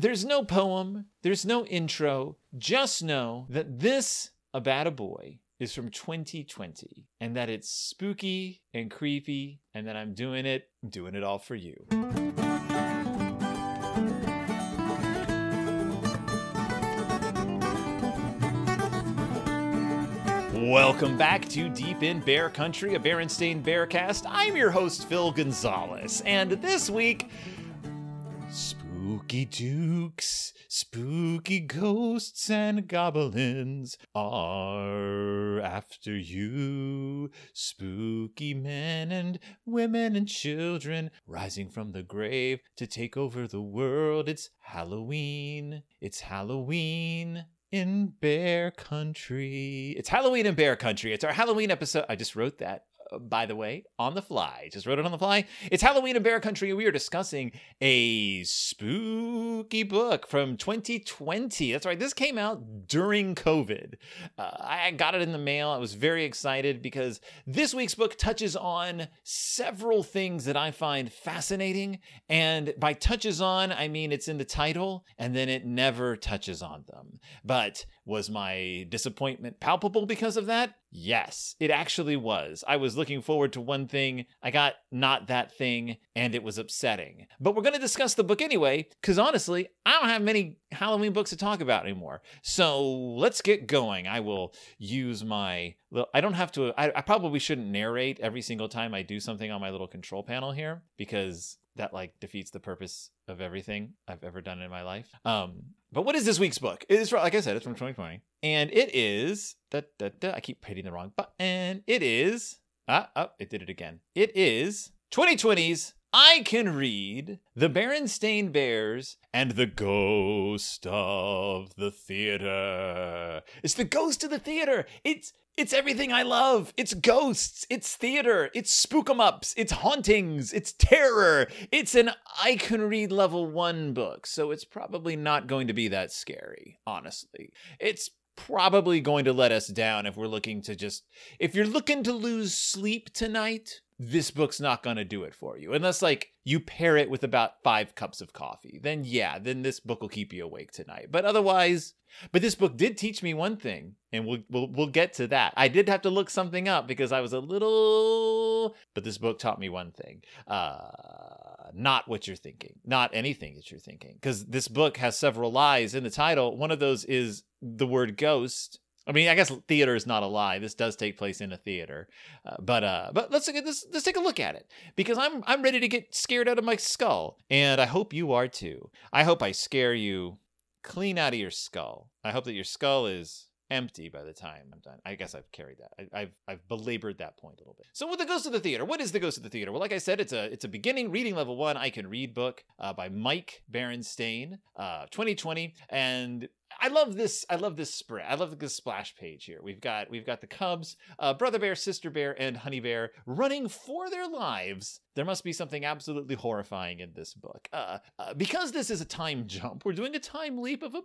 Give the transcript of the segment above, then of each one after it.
there's no poem, there's no intro. Just know that this About a Boy is from 2020 and that it's spooky and creepy and that I'm doing it, I'm doing it all for you. Welcome back to Deep in Bear Country, a Berenstain Bearcast. I'm your host, Phil Gonzalez, and this week, spooky dukes, spooky ghosts, and goblins are after you. Spooky men and women and children rising from the grave to take over the world. It's Halloween. It's Halloween in Bear Country. It's Halloween in Bear Country. It's our Halloween episode. I just wrote that, by the way, on the fly. Just wrote it on the fly. It's Halloween in Bear Country. We are discussing a spooky book from 2020. That's right. This came out during COVID. Uh, I got it in the mail. I was very excited because this week's book touches on several things that I find fascinating. And by touches on, I mean it's in the title and then it never touches on them. But was my disappointment palpable because of that? Yes, it actually was. I was looking forward to one thing, I got not that thing, and it was upsetting. But we're going to discuss the book anyway, because honestly, I don't have many Halloween books to talk about anymore. So let's get going. I will use my. I don't have to. I, I probably shouldn't narrate every single time I do something on my little control panel here because that like defeats the purpose of everything I've ever done in my life. Um, but what is this week's book? It is like I said, it's from 2020, and it is. Da, da, da, I keep hitting the wrong button. It is. Ah, oh, it did it again. It is 2020's. I can read The Berenstain Bears and the Ghost of the Theater. It's the ghost of the theater. It's it's everything I love. It's ghosts. It's theater. It's spook 'em ups. It's hauntings. It's terror. It's an I can read level one book, so it's probably not going to be that scary, honestly. It's probably going to let us down if we're looking to just, if you're looking to lose sleep tonight, this book's not going to do it for you. Unless, like, you pair it with about five cups of coffee. Then, yeah, then this book will keep you awake tonight. But otherwise, but this book did teach me one thing, and we'll, we'll, we'll get to that. I did have to look something up because I was a little. But this book taught me one thing. Uh, not what you're thinking, not anything that you're thinking. Because this book has several lies in the title. One of those is the word ghost I mean, I guess theater is not a lie. This does take place in a theater, uh, but uh, but let's this. Let's take a look at it because I'm I'm ready to get scared out of my skull, and I hope you are too. I hope I scare you clean out of your skull. I hope that your skull is empty by the time I'm done. I guess I've carried that. I, have I've belabored that point a little bit. So with the Ghost of the Theater, what is the Ghost of the Theater? Well, like I said, it's a it's a beginning reading level one I can read book uh, by Mike Berenstain, uh, 2020, and I love this. I love this spread. I love the splash page here. We've got we've got the Cubs, uh, Brother Bear, Sister Bear, and Honey Bear running for their lives. There must be something absolutely horrifying in this book. Uh, uh, because this is a time jump, we're doing a time leap of about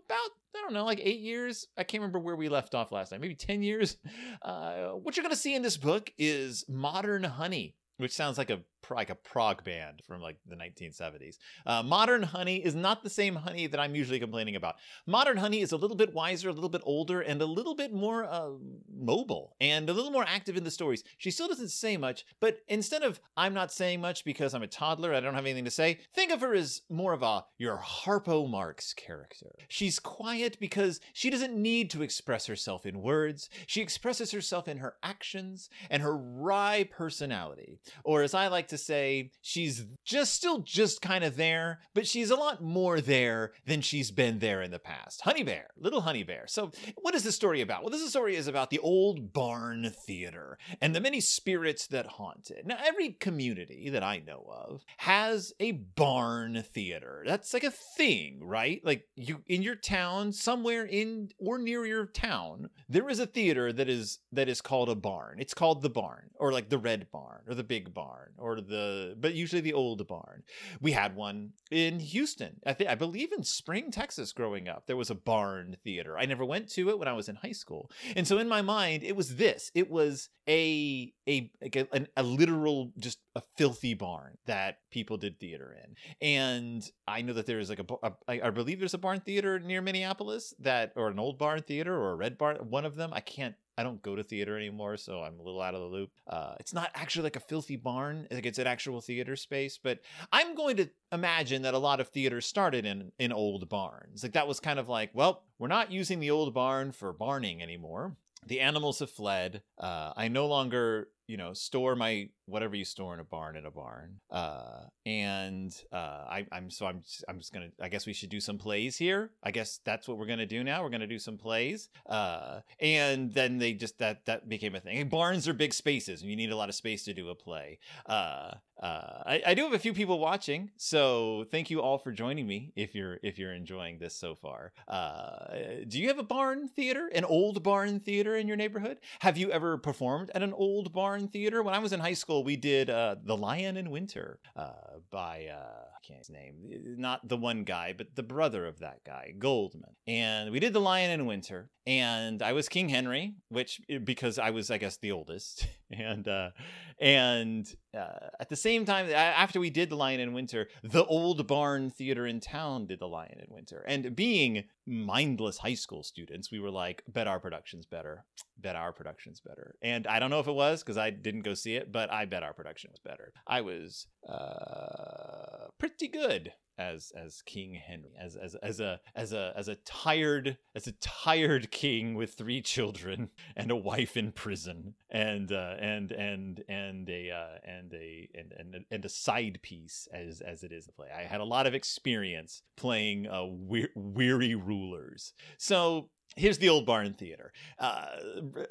I don't know, like eight years. I can't remember where we left off last time. Maybe ten years. Uh, what you're to see in this book is modern honey which sounds like a like a prog band from like the 1970s. Uh, modern honey is not the same honey that I'm usually complaining about. Modern honey is a little bit wiser, a little bit older, and a little bit more uh, mobile and a little more active in the stories. She still doesn't say much, but instead of I'm not saying much because I'm a toddler, I don't have anything to say, think of her as more of a your Harpo Marx character. She's quiet because she doesn't need to express herself in words. She expresses herself in her actions and her wry personality. Or as I like to say, she's just still just kind of there, but she's a lot more there than she's been there in the past. Honey Bear, little Honey Bear. So, what is this story about? Well, this story is about the old barn theater and the many spirits that haunt it. Now, every community that I know of has a barn theater. That's like a thing, right? Like you in your town, somewhere in or near your town, there is a theater that is that is called a barn. It's called the barn or like the red barn or the big barn or the but usually the old barn. We had one in Houston. I think I believe in Spring, Texas growing up. There was a barn theater. I never went to it when I was in high school. And so in my mind it was this. It was a a like a, an, a literal just a filthy barn that people did theater in. And I know that there is like a, a I believe there's a barn theater near Minneapolis that or an old barn theater or a red barn one of them. I can't I don't go to theater anymore, so I'm a little out of the loop. Uh, it's not actually like a filthy barn; like it's an actual theater space. But I'm going to imagine that a lot of theaters started in in old barns. Like that was kind of like, well, we're not using the old barn for barning anymore. The animals have fled. Uh, I no longer you know store my whatever you store in a barn in a barn uh and uh I, i'm so i'm just, i'm just gonna i guess we should do some plays here. I guess that's what we're gonna do now. We're gonna do some plays uh and then they just that that became a thing. And barns are big spaces and you need a lot of space to do a play uh uh I, I do have a few people watching so thank you all for joining me if you're if you're enjoying this so far. Uh do you have a barn theater an old barn theater in your neighborhood? Have you ever performed at an old barn barn theater. When I was in high school, we did uh, The Lion in Winter uh, by, uh, can't his name, not the one guy, but the brother of that guy, Goldman. And we did The Lion in Winter. And I was King Henry, which eh, because I was, I guess, the oldest. and uh, and uh, at the same time, after we did The Lion in Winter, the old barn theater in town did The Lion in Winter. And being mindless high school students, we were like, bet our production's better. Bet our production's better. And I don't know if it was because I didn't go see it, but I bet our production was better. I was uh, pretty good as as King Henry, as as as a as a as a tired as a tired king with three children and a wife in prison, and uh, and and and a uh, and a and, and and a side piece as as it is the play. I had a lot of experience playing uh, we- weary rulers, so Here's the old barn theater. Uh,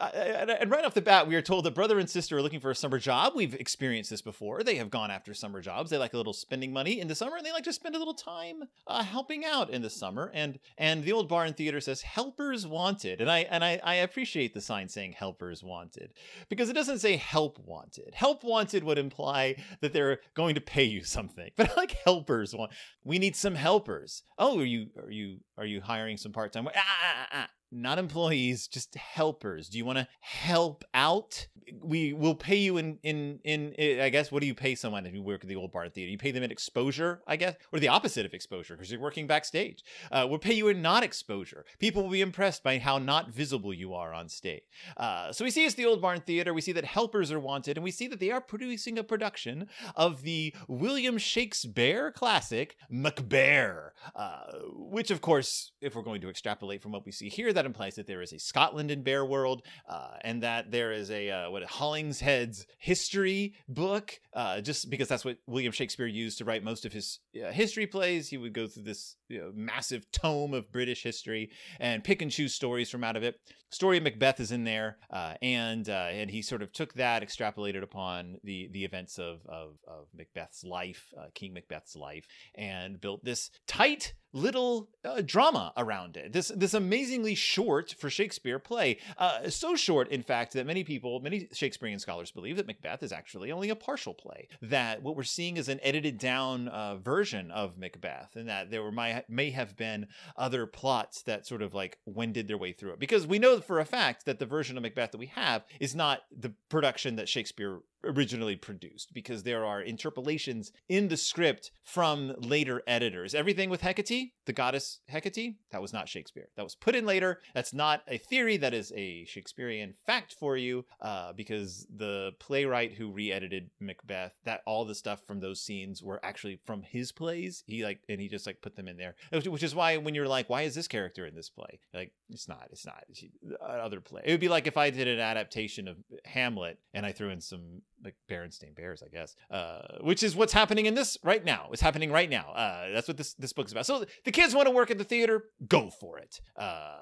and right off the bat, we are told that brother and sister are looking for a summer job. We've experienced this before. They have gone after summer jobs. They like a little spending money in the summer, and they like to spend a little time uh, helping out in the summer. And and the old barn theater says helpers wanted. And I and I, I appreciate the sign saying helpers wanted because it doesn't say help wanted. Help wanted would imply that they're going to pay you something, but like helpers want. We need some helpers. Oh, are you are you are you hiring some part time? Ah, ah, ah, ah not employees, just helpers. Do you want to help out? We will pay you in, in, in, I guess, what do you pay someone if you work at the old bar theater? You pay them in exposure, I guess, or the opposite of exposure because you're working backstage. Uh, we'll pay you in not exposure. People will be impressed by how not visible you are on stage. Uh, so we see it's the old barn theater. We see that helpers are wanted, and we see that they are producing a production of the William Shakespeare classic Macbeth, uh, which, of course, if we're going to extrapolate from what we see here, that that implies that there is a Scotland in Bear World, uh, and that there is a uh, what a Holinshed's history book. Uh, just because that's what William Shakespeare used to write most of his uh, history plays, he would go through this you know, massive tome of British history and pick and choose stories from out of it. Story of Macbeth is in there, uh, and uh, and he sort of took that, extrapolated upon the the events of of, of Macbeth's life, King Macbeth's life, and built this tight little uh, drama around it. This this amazingly short for Shakespeare play, uh, so short in fact that many people, many Shakespearean scholars believe that Macbeth is actually only a partial play. That what we're seeing is an edited down uh, version of Macbeth, and that there were may may have been other plots that sort of like wended their way through it. Because we know for a fact that the version of Macbeth that we have is not the production that Shakespeare originally produced because there are interpolations in the script from later editors. Everything with Hecate, the goddess Hecate, that was not Shakespeare. That was put in later. That's not a theory. That is a Shakespearean fact for you uh, because the playwright who re-edited Macbeth, that all the stuff from those scenes were actually from his plays. He like and he just like put them in there, which is why when you're like, why is this character in this play? Like it's not. It's not. It's other play. It would be like if I did an adaptation of Hamlet and I threw in some like Berenstain Bears, I guess, uh, which is what's happening in this right now. It's happening right now. Uh, that's what this this book's about. So the kids want to work at the theater, go for it. Uh,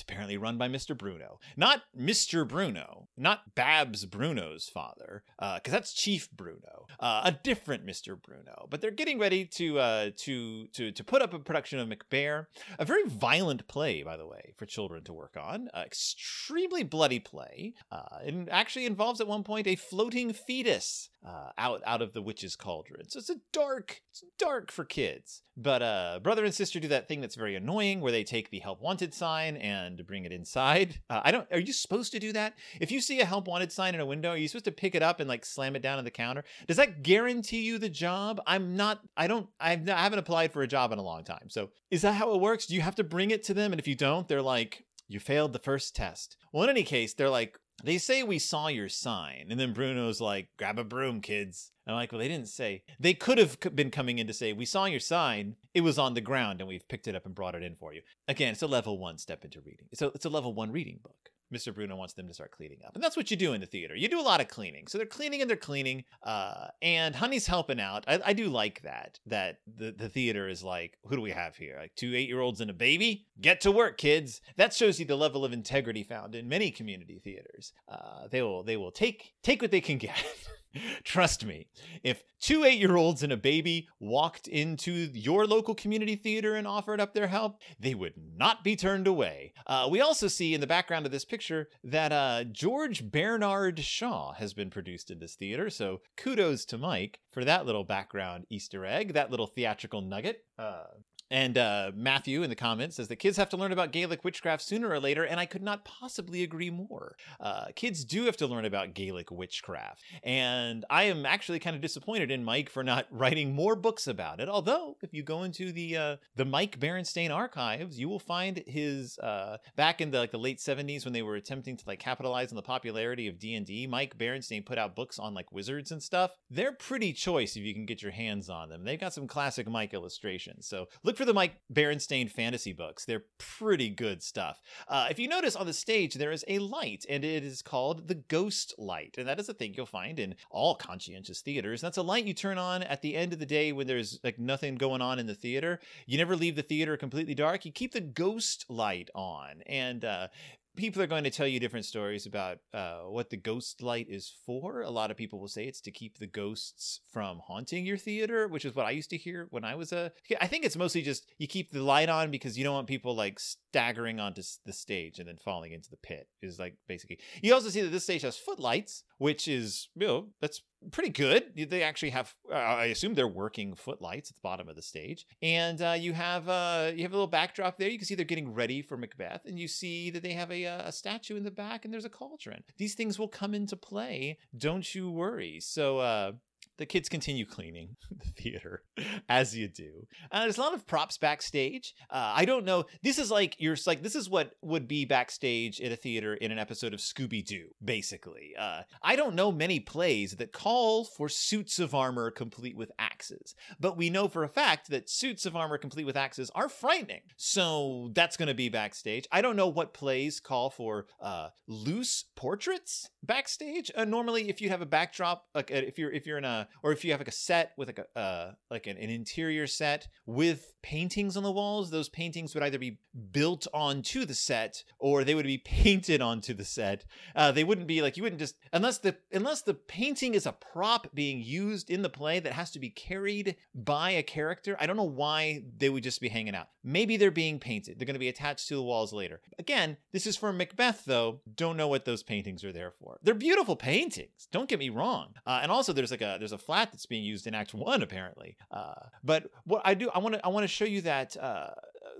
apparently run by Mr. Bruno. Not Mr. Bruno, not Babs Bruno's father, because uh, that's Chief Bruno, uh, a different Mr. Bruno. But they're getting ready to uh, to to to put up a production of Macbeth, a very violent play, by the way, for children to work on. extremely bloody play. Uh, it actually involves at one point a floating fetus uh, out out of the witch's cauldron. So it's a dark, it's dark for kids. But uh, brother and sister do that thing that's very annoying, where they take the help wanted sign and bring it inside. Uh, I don't. Are you supposed to do that? If you see a help wanted sign in a window, are you supposed to pick it up and like slam it down on the counter? Does that guarantee you the job? I'm not. I don't. I've, I haven't applied for a job in a long time. So is that how it works? Do you have to bring it to them? And if you don't, they're like, you failed the first test. Well, in any case, they're like, they say we saw your sign. And then Bruno's like, grab a broom, kids. And I'm like, well, they didn't say. They could have been coming in to say, we saw your sign. It was on the ground and we've picked it up and brought it in for you. Again, it's a level one step into reading. So it's a level one reading book. Mr. Bruno wants them to start cleaning up. And that's what you do in the theater. You do a lot of cleaning. So they're cleaning and they're cleaning. Uh, and Honey's helping out. I, I do like that, that the, the theater is like, who do we have here? Like two eight year olds and a baby? Get to work, kids. That shows you the level of integrity found in many community theaters. Uh, they will they will take take what they can get. Trust me, if two eight year olds and a baby walked into your local community theater and offered up their help, they would not be turned away. Uh, we also see in the background of this picture that uh, George Bernard Shaw has been produced in this theater. So kudos to Mike for that little background Easter egg, that little theatrical nugget. Uh, and uh, Matthew in the comments says that kids have to learn about Gaelic witchcraft sooner or later, and I could not possibly agree more. Uh, kids do have to learn about Gaelic witchcraft, and I am actually kind of disappointed in Mike for not writing more books about it. Although, if you go into the uh, the Mike Berenstain archives, you will find his uh, back in the like the late '70s when they were attempting to like capitalize on the popularity of D and D. Mike Berenstain put out books on like wizards and stuff. They're pretty choice if you can get your hands on them. They've got some classic Mike illustrations, so look look for the Mike Berenstain fantasy books. They're pretty good stuff. Uh, if you notice on the stage, there is a light, and it is called the ghost light. And that is a thing you'll find in all conscientious theaters. That's a light you turn on at the end of the day when there's like nothing going on in the theater. You never leave the theater completely dark. You keep the ghost light on. And uh, people are going to tell you different stories about uh, what the ghost light is for. A lot of people will say it's to keep the ghosts from haunting your theater, which is what I used to hear when I was a. I think it's mostly just you keep the light on because you don't want people like staggering onto the stage and then falling into the pit. Is like basically. You also see that this stage has footlights, which is you know that's pretty good. They actually have, uh, I assume they're working footlights at the bottom of the stage, and uh, you have uh, you have a little backdrop there. You can see they're getting ready for Macbeth, and you see that they have a, uh, a statue in the back, and there's a cauldron. These things will come into play. Don't you worry. So uh, the kids continue cleaning the theater as you do. Uh, there's a lot of props backstage. Uh, I don't know. This is like you're like this is what would be backstage in a theater in an episode of Scooby Doo. Basically, uh, I don't know many plays that call for suits of armor complete with axes, but we know for a fact that suits of armor complete with axes are frightening. So that's going to be backstage. I don't know what plays call for uh, loose portraits backstage. Uh, normally, if you have a backdrop, like uh, if you're if you're in a or if you have like a set with like a uh, like an, an interior set with paintings on the walls, those paintings would either be built onto the set or they would be painted onto the set. Uh, they wouldn't be like you wouldn't just unless the unless the painting is a prop being used in the play that has to be carried by a character. I don't know why they would just be hanging out. Maybe they're being painted. They're going to be attached to the walls later. Again, this is for Macbeth though. Don't know what those paintings are there for. They're beautiful paintings. Don't get me wrong. Uh, and also there's like a there's a flat that's being used in Act One apparently. Uh, but what I do I want to I want to show you that uh,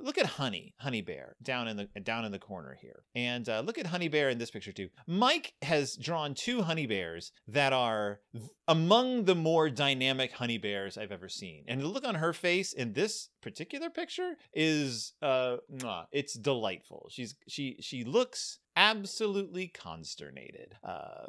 look at Honey, Honey Bear down in the down in the corner here, and uh, look at Honey Bear in this picture too. Mike has drawn two honey bears that are among the more dynamic honey bears I've ever seen, and the look on her face in this particular picture is uh, it's delightful. She's she she looks absolutely consternated. Uh,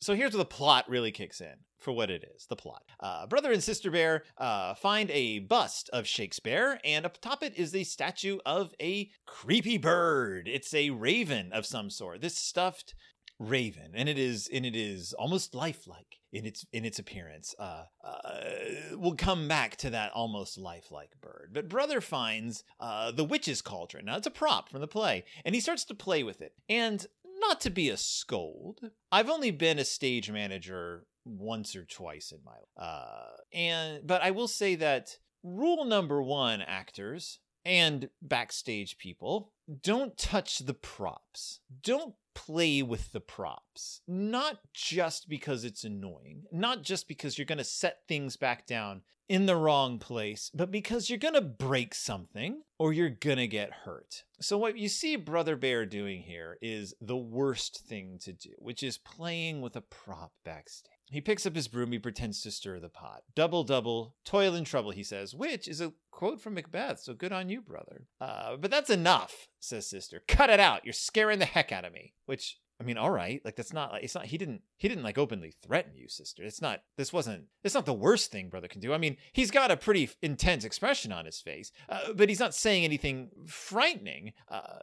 so here's where the plot really kicks in for what it is the plot. Uh, brother and sister bear uh, find a bust of Shakespeare, and atop it is a statue of a creepy bird. It's a raven of some sort. This stuffed raven, and it is and it is almost lifelike in its in its appearance. Uh, uh, we'll come back to that almost lifelike bird. But brother finds uh, the witch's cauldron. Now it's a prop from the play, and he starts to play with it. And not to be a scold, I've only been a stage manager once or twice in my uh and but I will say that rule number 1 actors and backstage people don't touch the props. Don't play with the props. Not just because it's annoying, not just because you're going to set things back down in the wrong place, but because you're going to break something or you're to get hurt. So, what you see Brother Bear doing here is the worst thing to do, which is playing with a prop backstage. He picks up his broom, he pretends to stir the pot. Double, double, toil and trouble, he says, which is a quote from Macbeth, so good on you, brother. Uh, but that's enough, says Sister. Cut it out. You're scaring the heck out of me. Which I mean, all right, like that's not it's not he didn't he didn't like openly threaten you, sister. It's not this wasn't it's not the worst thing brother can do. I mean, he's got a pretty intense expression on his face, uh, but he's not saying anything frightening. Uh,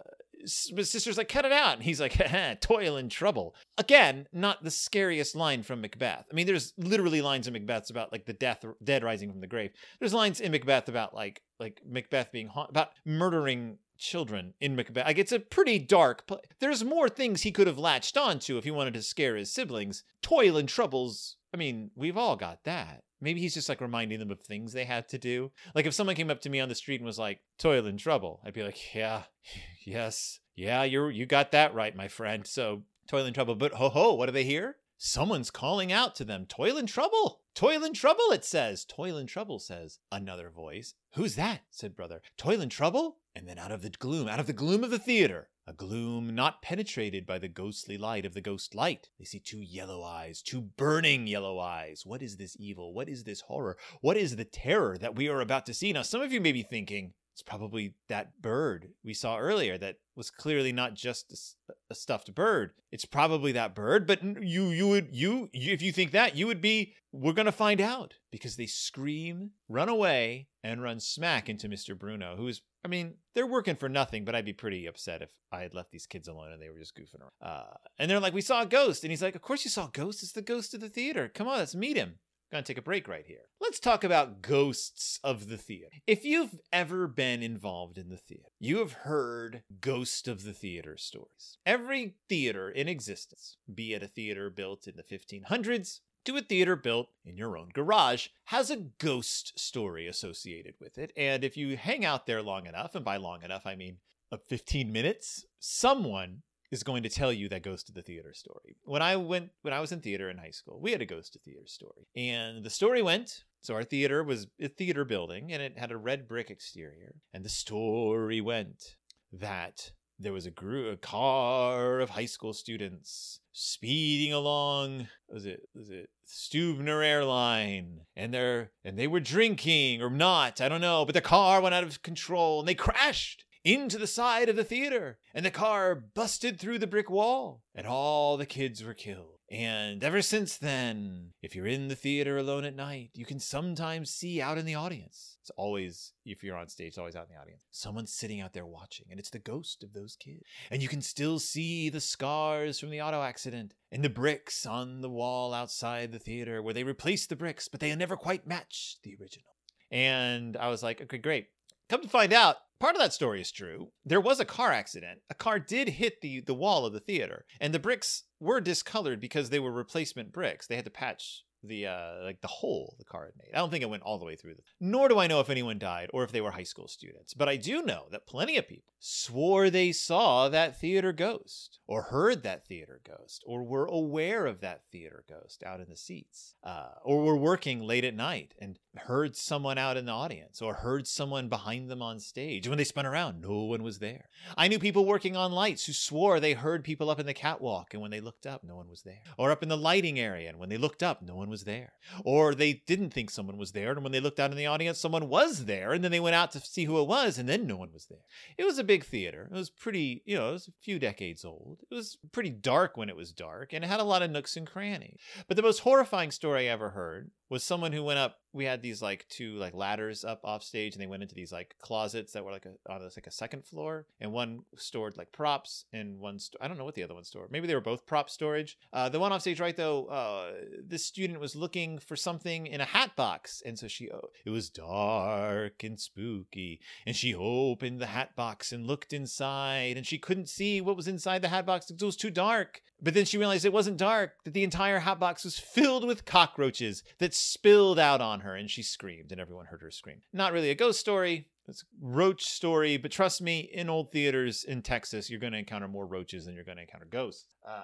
but sister's like, cut it out. And he's like, toil and trouble. Again, not the scariest line from Macbeth. I mean, there's literally lines in Macbeth about like the death, dead rising from the grave. There's lines in Macbeth about like, like Macbeth being ha- about murdering children in Macbeth. Like it's a pretty dark. Pl- There's more things he could have latched onto if he wanted to scare his siblings. Toil and troubles. I mean, we've all got that. Maybe he's just like reminding them of things they had to do. Like if someone came up to me on the street and was like, "Toil and trouble," I'd be like, "Yeah, yes, yeah, you're you got that right, my friend." So toil and trouble. But ho ho, what do they hear? Someone's calling out to them, "Toil and trouble." Toil and trouble, it says. Toil and trouble, says another voice. Who's that? said brother. Toil and trouble? And then out of the gloom, out of the gloom of the theater, a gloom not penetrated by the ghostly light of the ghost light, they see two yellow eyes, two burning yellow eyes. What is this evil? What is this horror? What is the terror that we are about to see? Now, some of you may be thinking, it's probably that bird we saw earlier that was clearly not just a, a, stuffed bird. It's probably that bird, but you you would you, you if you think that you would be we're going to find out because they scream, run away and run smack into Mr. Bruno, who is I mean, they're working for nothing, but I'd be pretty upset if I had left these kids alone and they were just goofing around. Uh, and they're like, "We saw a ghost," and he's like, "Of course you saw a ghost. It's the ghost of the theater. Come on, let's meet him." Gonna take a break right here. Let's talk about ghosts of the theater. If you've ever been involved in the theater, you have heard ghost of the theater stories. Every theater in existence, be it a theater built in the 1500s to a theater built in your own garage, has a ghost story associated with it. And if you hang out there long enough, and by long enough, I mean uh, 15 minutes, someone is going to tell you that ghost of the theater story. When I went when I was in theater in high school, we had a ghost of theater story. And the story went so our theater was a theater building and it had a red brick exterior. And the story went that there was a group a car of high school students speeding along was it was it Stubner airline and they're and they were drinking or not I don't know but the car went out of control and they crashed into the side of the theater, and the car busted through the brick wall, and all the kids were killed. And ever since then, if you're in the theater alone at night, you can sometimes see out in the audience. It's always, if you're on stage, it's always out in the audience. Someone's sitting out there watching, and it's the ghost of those kids. And you can still see the scars from the auto accident and the bricks on the wall outside the theater where they replaced the bricks, but they never quite matched the original. And I was like, okay, great. Come to find out, part of that story is true. There was a car accident. A car did hit the the wall of the theater, and the bricks were discolored because they were replacement bricks. They had to patch the uh like the hole the car had made. I don't think it went all the way through. The, nor do I know if anyone died or if they were high school students. But I do know that plenty of people swore they saw that theater ghost or heard that theater ghost or were aware of that theater ghost out in the seats uh, or were working late at night and heard someone out in the audience or heard someone behind them on stage. When they spun around, no one was there. I knew people working on lights who swore they heard people up in the catwalk and when they looked up, no one was there. Or up in the lighting area and when they looked up, no one was there. Or they didn't think someone was there and when they looked out in the audience, someone was there and then they went out to see who it was and then no one was there. It was a big theater. It was pretty, you know, it was a few decades old. It was pretty dark when it was dark and it had a lot of nooks and crannies. But the most horrifying story I ever heard was someone who went up we had these like two like ladders up off stage and they went into these like closets that were like a on this like a second floor and one stored like props and one sto- i don't know what the other one stored. Maybe they were both prop storage. Uh, the one off stage right though uh, this student was looking for something in a hat box and so she oh, it was dark and spooky and she opened the hat box and looked inside and she couldn't see what was inside the hat box because it was too dark but then she realized it wasn't dark, that the entire hat box was filled with cockroaches that spilled out on her, and she screamed, and everyone heard her scream. Not really a ghost story, It's roach story, but trust me, in old theaters in Texas, you're going to encounter more roaches than you're going to encounter ghosts. Uh,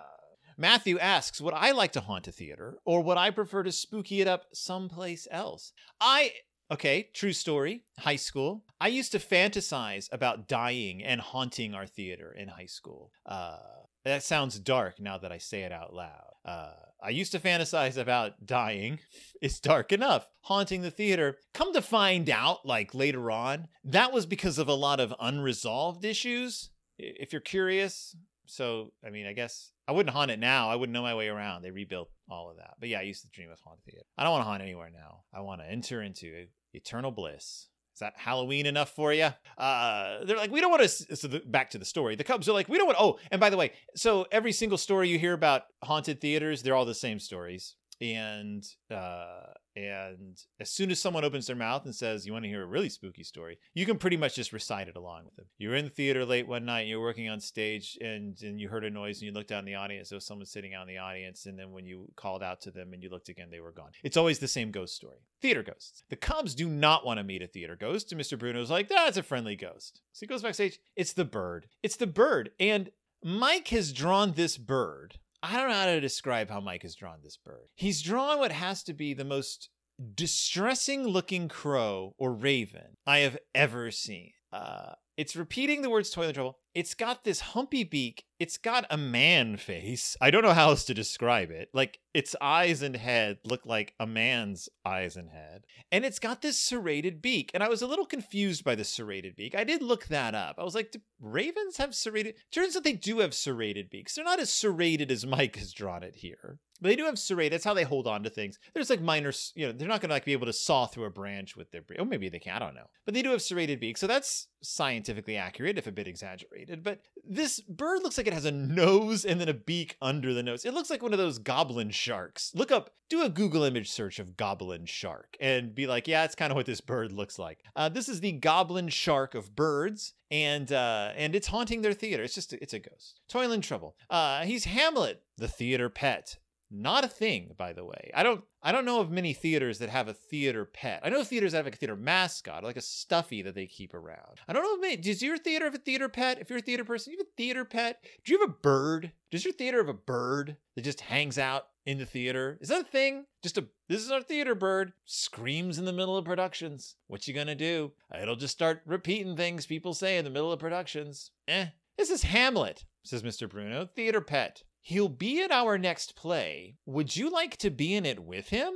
Matthew asks, Would I like to haunt a theater, or would I prefer to spooky it up someplace else? I Okay, true story. High school. I used to fantasize about dying and haunting our theater in high school. Uh, that sounds dark now that I say it out loud. Uh, I used to fantasize about dying. It's dark enough. Haunting the theater. Come to find out, like later on, that was because of a lot of unresolved issues. If you're curious, so I mean, I guess I wouldn't haunt it now. I wouldn't know my way around. They rebuilt all of that. But yeah, I used to dream of haunted theater. I don't want to haunt anywhere now. I want to enter into eternal bliss. Is that Halloween enough for you? Uh, they're like, we don't want to. So the, back to the story. The Cubs are like, we don't want. Oh, and by the way, so every single story you hear about haunted theaters, they're all the same stories. And uh, and as soon as someone opens their mouth and says, You want to hear a really spooky story, you can pretty much just recite it along with them. You were in the theater late one night and you're working on stage and, and you heard a noise and you looked out in the audience. There was someone sitting out in the audience. And then when you called out to them and you looked again, they were gone. It's always the same ghost story. Theater ghosts. The Cubs do not want to meet a theater ghost. And Mr. Bruno's like, That's a friendly ghost. So he goes backstage. It's the bird. It's the bird. And Mike has drawn this bird I don't know how to describe how Mike has drawn this bird. He's drawn what has to be the most distressing looking crow or raven I have ever seen. Uh, it's repeating the words toilet trouble. It's got this humpy beak. It's got a man face. I don't know how else to describe it. Like its eyes and head look like a man's eyes and head. And it's got this serrated beak. And I was a little confused by the serrated beak. I did look that up. I was like, do ravens have serrated? Turns out they do have serrated beaks. They're not as serrated as Mike has drawn it here. But they do have serrated. That's how they hold on to things. There's like minor, you know, they're not going to like be able to saw through a branch with their, oh, maybe they can. I don't know. But they do have serrated beaks. So that's scientifically accurate, if a bit exaggerated. But this bird looks like it has a nose and then a beak under the nose. It looks like one of those goblin sharks. Look up, do a Google image search of goblin shark and be like, yeah, it's kind of what this bird looks like. Uh, this is the goblin shark of birds and uh, and it's haunting their theater. It's just it's a ghost. Toiling trouble. Uh, he's Hamlet, the theater pet. Not a thing, by the way. I don't I don't know of many theaters that have a theater pet. I know theaters that have like a theater mascot, like a stuffy that they keep around. I don't know if many, does your theater have a theater pet? If you're a theater person, you have a theater pet? Do you have a bird? Does your theater have a bird that just hangs out in the theater? Is that a thing? Just a this is our theater bird screams in the middle of productions. What you gonna do? It'll just start repeating things people say in the middle of productions. Eh. This is Hamlet, says Mr. Bruno, theater pet. He'll be at our next play. Would you like to be in it with him?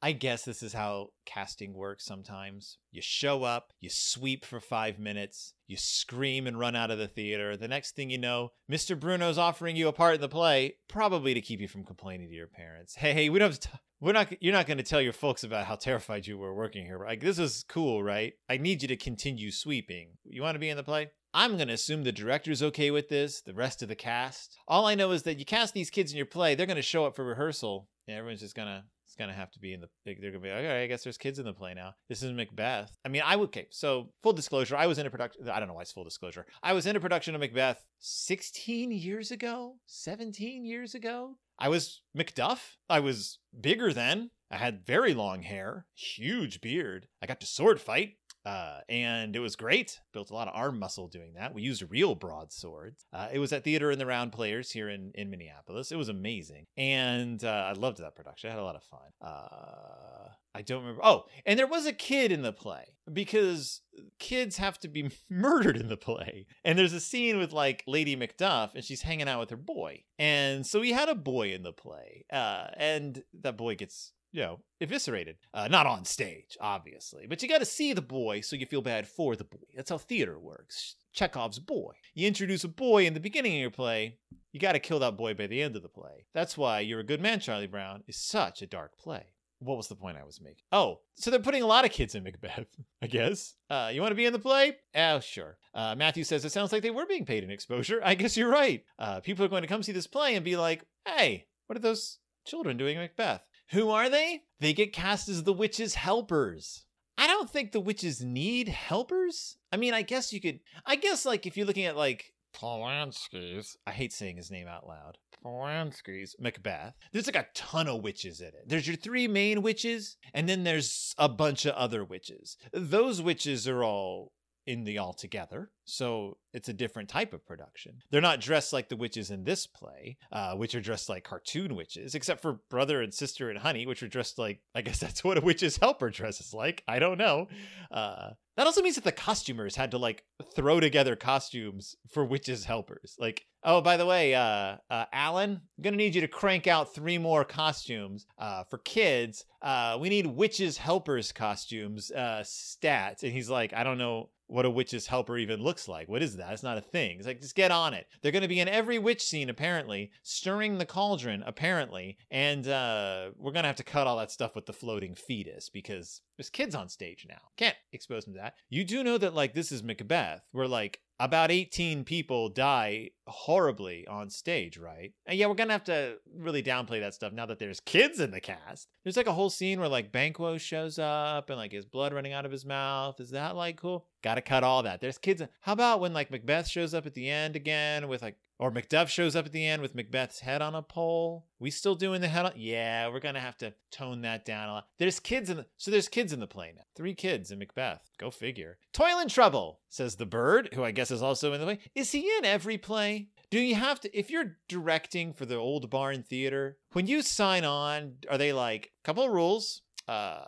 I guess this is how casting works sometimes. You show up, you sweep for five minutes, you scream and run out of the theater. The next thing you know, Mr. Bruno's offering you a part in the play, probably to keep you from complaining to your parents. Hey, hey, we don't. T- we're not. You're not going to tell your folks about how terrified you were working here. Like this is cool, right? I need you to continue sweeping. You want to be in the play? I'm going to assume the director's okay with this, the rest of the cast. All I know is that you cast these kids in your play, they're going to show up for rehearsal. and everyone's just going to it's gonna have to be in the big. they're gonna be like, all right, I guess there's kids in the play now. This is Macbeth. I mean, I would okay, so full disclosure, I was in a production I don't know why it's full disclosure. I was in a production of Macbeth 16 years ago, 17 years ago. I was Macduff. I was bigger then. I had very long hair, huge beard. I got to sword fight. Uh, and it was great. Built a lot of arm muscle doing that. We used real broadswords. Uh, it was at Theater in the Round Players here in, in Minneapolis. It was amazing. And uh, I loved that production. I had a lot of fun. Uh, I don't remember. Oh, and there was a kid in the play because kids have to be murdered in the play. And there's a scene with like Lady Macduff and she's hanging out with her boy. And so we had a boy in the play. Uh, and that boy gets you know, eviscerated. Uh, not on stage, obviously, but you got to see the boy so you feel bad for the boy. That's how theater works. Chekhov's boy. You introduce a boy in the beginning of your play, you got to kill that boy by the end of the play. That's why You're a Good Man, Charlie Brown is such a dark play. What was the point I was making? Oh, so they're putting a lot of kids in Macbeth, I guess. Uh, you want to be in the play? Oh, sure. Uh, Matthew says it sounds like they were being paid in exposure. I guess you're right. Uh, people are going to come see this play and be like, hey, what are those children doing in Macbeth? Who are they? They get cast as the witch's helpers. I don't think the witches need helpers. I mean, I guess you could. I guess, like, if you're looking at, like, Polanski's. I hate saying his name out loud. Polanski's Macbeth. There's like a ton of witches in it. There's your three main witches, and then there's a bunch of other witches. Those witches are all in the All Together, so it's a different type of production. They're not dressed like the witches in this play, uh, which are dressed like cartoon witches, except for brother and sister and honey, which are dressed like I guess that's what a witch's helper dresses like. I don't know. Uh, that also means that the costumers had to like throw together costumes for witches helpers. Like, oh, by the way, uh, uh, Alan, I'm gonna need you to crank out three more costumes uh, for kids. Uh, we need witches helpers costumes uh, stats. And he's like, I don't know what a witch's helper even looks like. What is that? It's not a thing. It's like, just get on it. They're going to be in every witch scene, apparently, stirring the cauldron, apparently. And uh, we're going to have to cut all that stuff with the floating fetus because there's kids on stage now. Can't expose them to that. You do know that, like, this is Macbeth, where, like, about 18 people die horribly on stage, right? And yeah, we're gonna have to really downplay that stuff now that there's kids in the cast. There's like a whole scene where like Banquo shows up and like his blood running out of his mouth. Is that like cool? Gotta cut all that. There's kids. How about when like Macbeth shows up at the end again with like or Macduff shows up at the end with Macbeth's head on a pole. We still doing the head on? Yeah, we're gonna have to tone that down a lot. There's kids in the so there's kids in the play now. Three kids in Macbeth. Go figure. Toil and Trouble says the bird, who I guess is also in the play. Is he in every play? Do you have to if you're directing for the old barn theater? When you sign on, are they like couple of rules? Uh,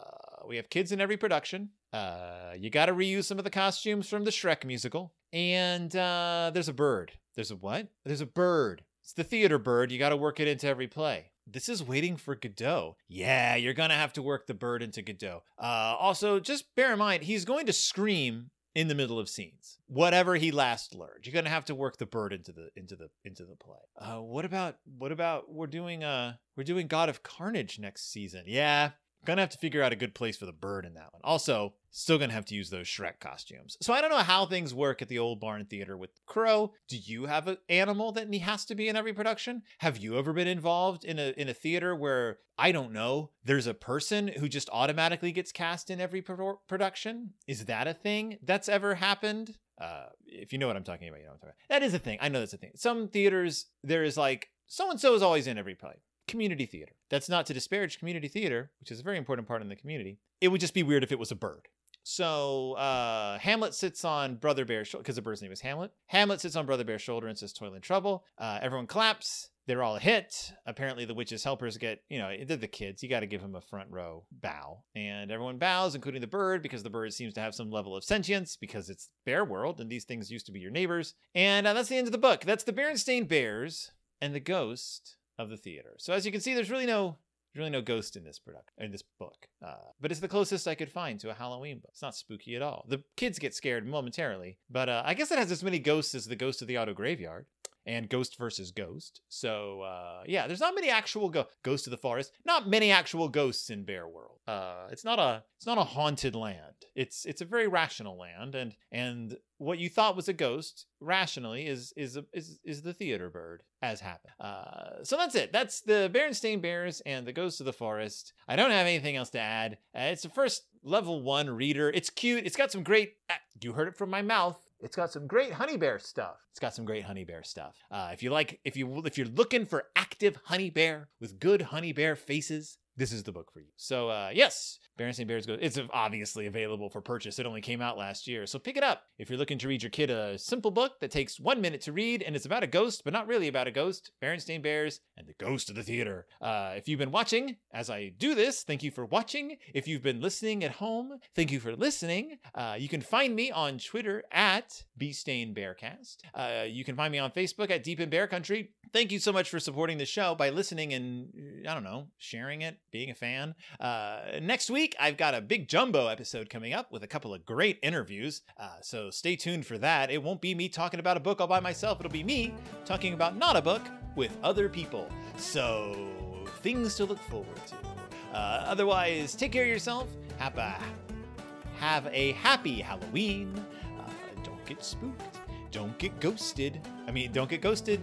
we have kids in every production. Uh, you got to reuse some of the costumes from the Shrek musical, and uh, there's a bird. There's a what? There's a bird. It's the theater bird. You got to work it into every play. This is waiting for Godot. Yeah, you're going to have to work the bird into Godot. Uh, also, just bear in mind, he's going to scream in the middle of scenes. Whatever he last learned, you're gonna have to work the bird into the into the into the play. Uh, what about what about we're doing uh we're doing God of Carnage next season? Yeah, Gonna have to figure out a good place for the bird in that one. Also, still gonna have to use those Shrek costumes. So I don't know how things work at the old barn theater with Crow. Do you have an animal that he has to be in every production? Have you ever been involved in a in a theater where I don't know, there's a person who just automatically gets cast in every pro- production? Is that a thing that's ever happened? Uh, if you know what I'm talking about, you know what I'm talking about. That is a thing. I know that's a thing. Some theaters, there is like so and so is always in every play community theater. That's not to disparage community theater, which is a very important part in the community. It would just be weird if it was a bird. So uh, Hamlet sits on Brother Bear's shoulder because the bird's name is Hamlet. Hamlet sits on Brother Bear's shoulder and says, "Toil and trouble." Uh, everyone claps. They're all a hit. Apparently, the witch's helpers get, you know, they're the kids. You got to give them a front row bow. And everyone bows, including the bird, because the bird seems to have some level of sentience because it's bear world and these things used to be your neighbors. And uh, that's the end of the book. That's the Berenstain Bears and the ghost of the theater. So as you can see, there's really no there's really no ghost in this product in this book, uh, but it's the closest I could find to a Halloween book. It's not spooky at all. The kids get scared momentarily, but uh, I guess it has as many ghosts as the Ghost of the Auto Graveyard and Ghost versus Ghost. So uh, yeah, there's not many actual go- Ghost of the Forest. Not many actual ghosts in Bear World. Uh, it's not a it's not a haunted land. It's it's a very rational land, and and what you thought was a ghost rationally is is a, is is the theater bird as happened. Uh, so that's it. That's the Berenstain Bears and the Ghosts of the Forest. I don't have anything else to add. Uh, it's the first level one reader. It's cute. It's got some great. Uh, you heard it from my mouth. It's got some great honey bear stuff. It's got some great honey bear stuff. Uh, if you like, if you if you're looking for active honey bear with good honey bear faces, this is the book for you. So uh, yes, Berenstain Bears goes. It's obviously available for purchase. It only came out last year, so pick it up if you're looking to read your kid a simple book that takes one minute to read and it's about a ghost, but not really about a ghost. Berenstain Bears and the Ghost of the Theater. Uh, if you've been watching as I do this, thank you for watching. If you've been listening at home, thank you for listening. Uh, you can find me on Twitter at BStainBearcast. Uh, you can find me on Facebook at Deep in Bear Country. Thank you so much for supporting the show by listening and I don't know, sharing it, being a fan. Uh, next week I've got a big jumbo episode coming up with a couple of great interviews. Uh, so stay tuned for that. It won't be me talking about a book all by myself, it'll be me talking about not a book with other people. So things to look forward to. Uh, otherwise, take care of yourself. Have a, have a happy Halloween. Uh, don't get spooked. Don't get ghosted. I mean, don't get ghosted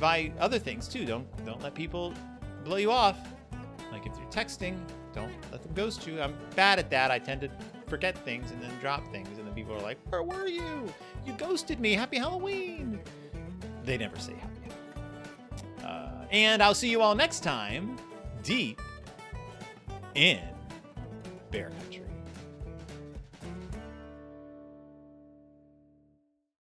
by other things too. Don't don't let people blow you off. Like if you're texting, don't let them ghost you. I'm bad at that. I tend to forget things and then drop things, and then people are like, "Where were you? You ghosted me. Happy Halloween." They never say happy. Uh, and I'll see you all next time, deep in Bear Country.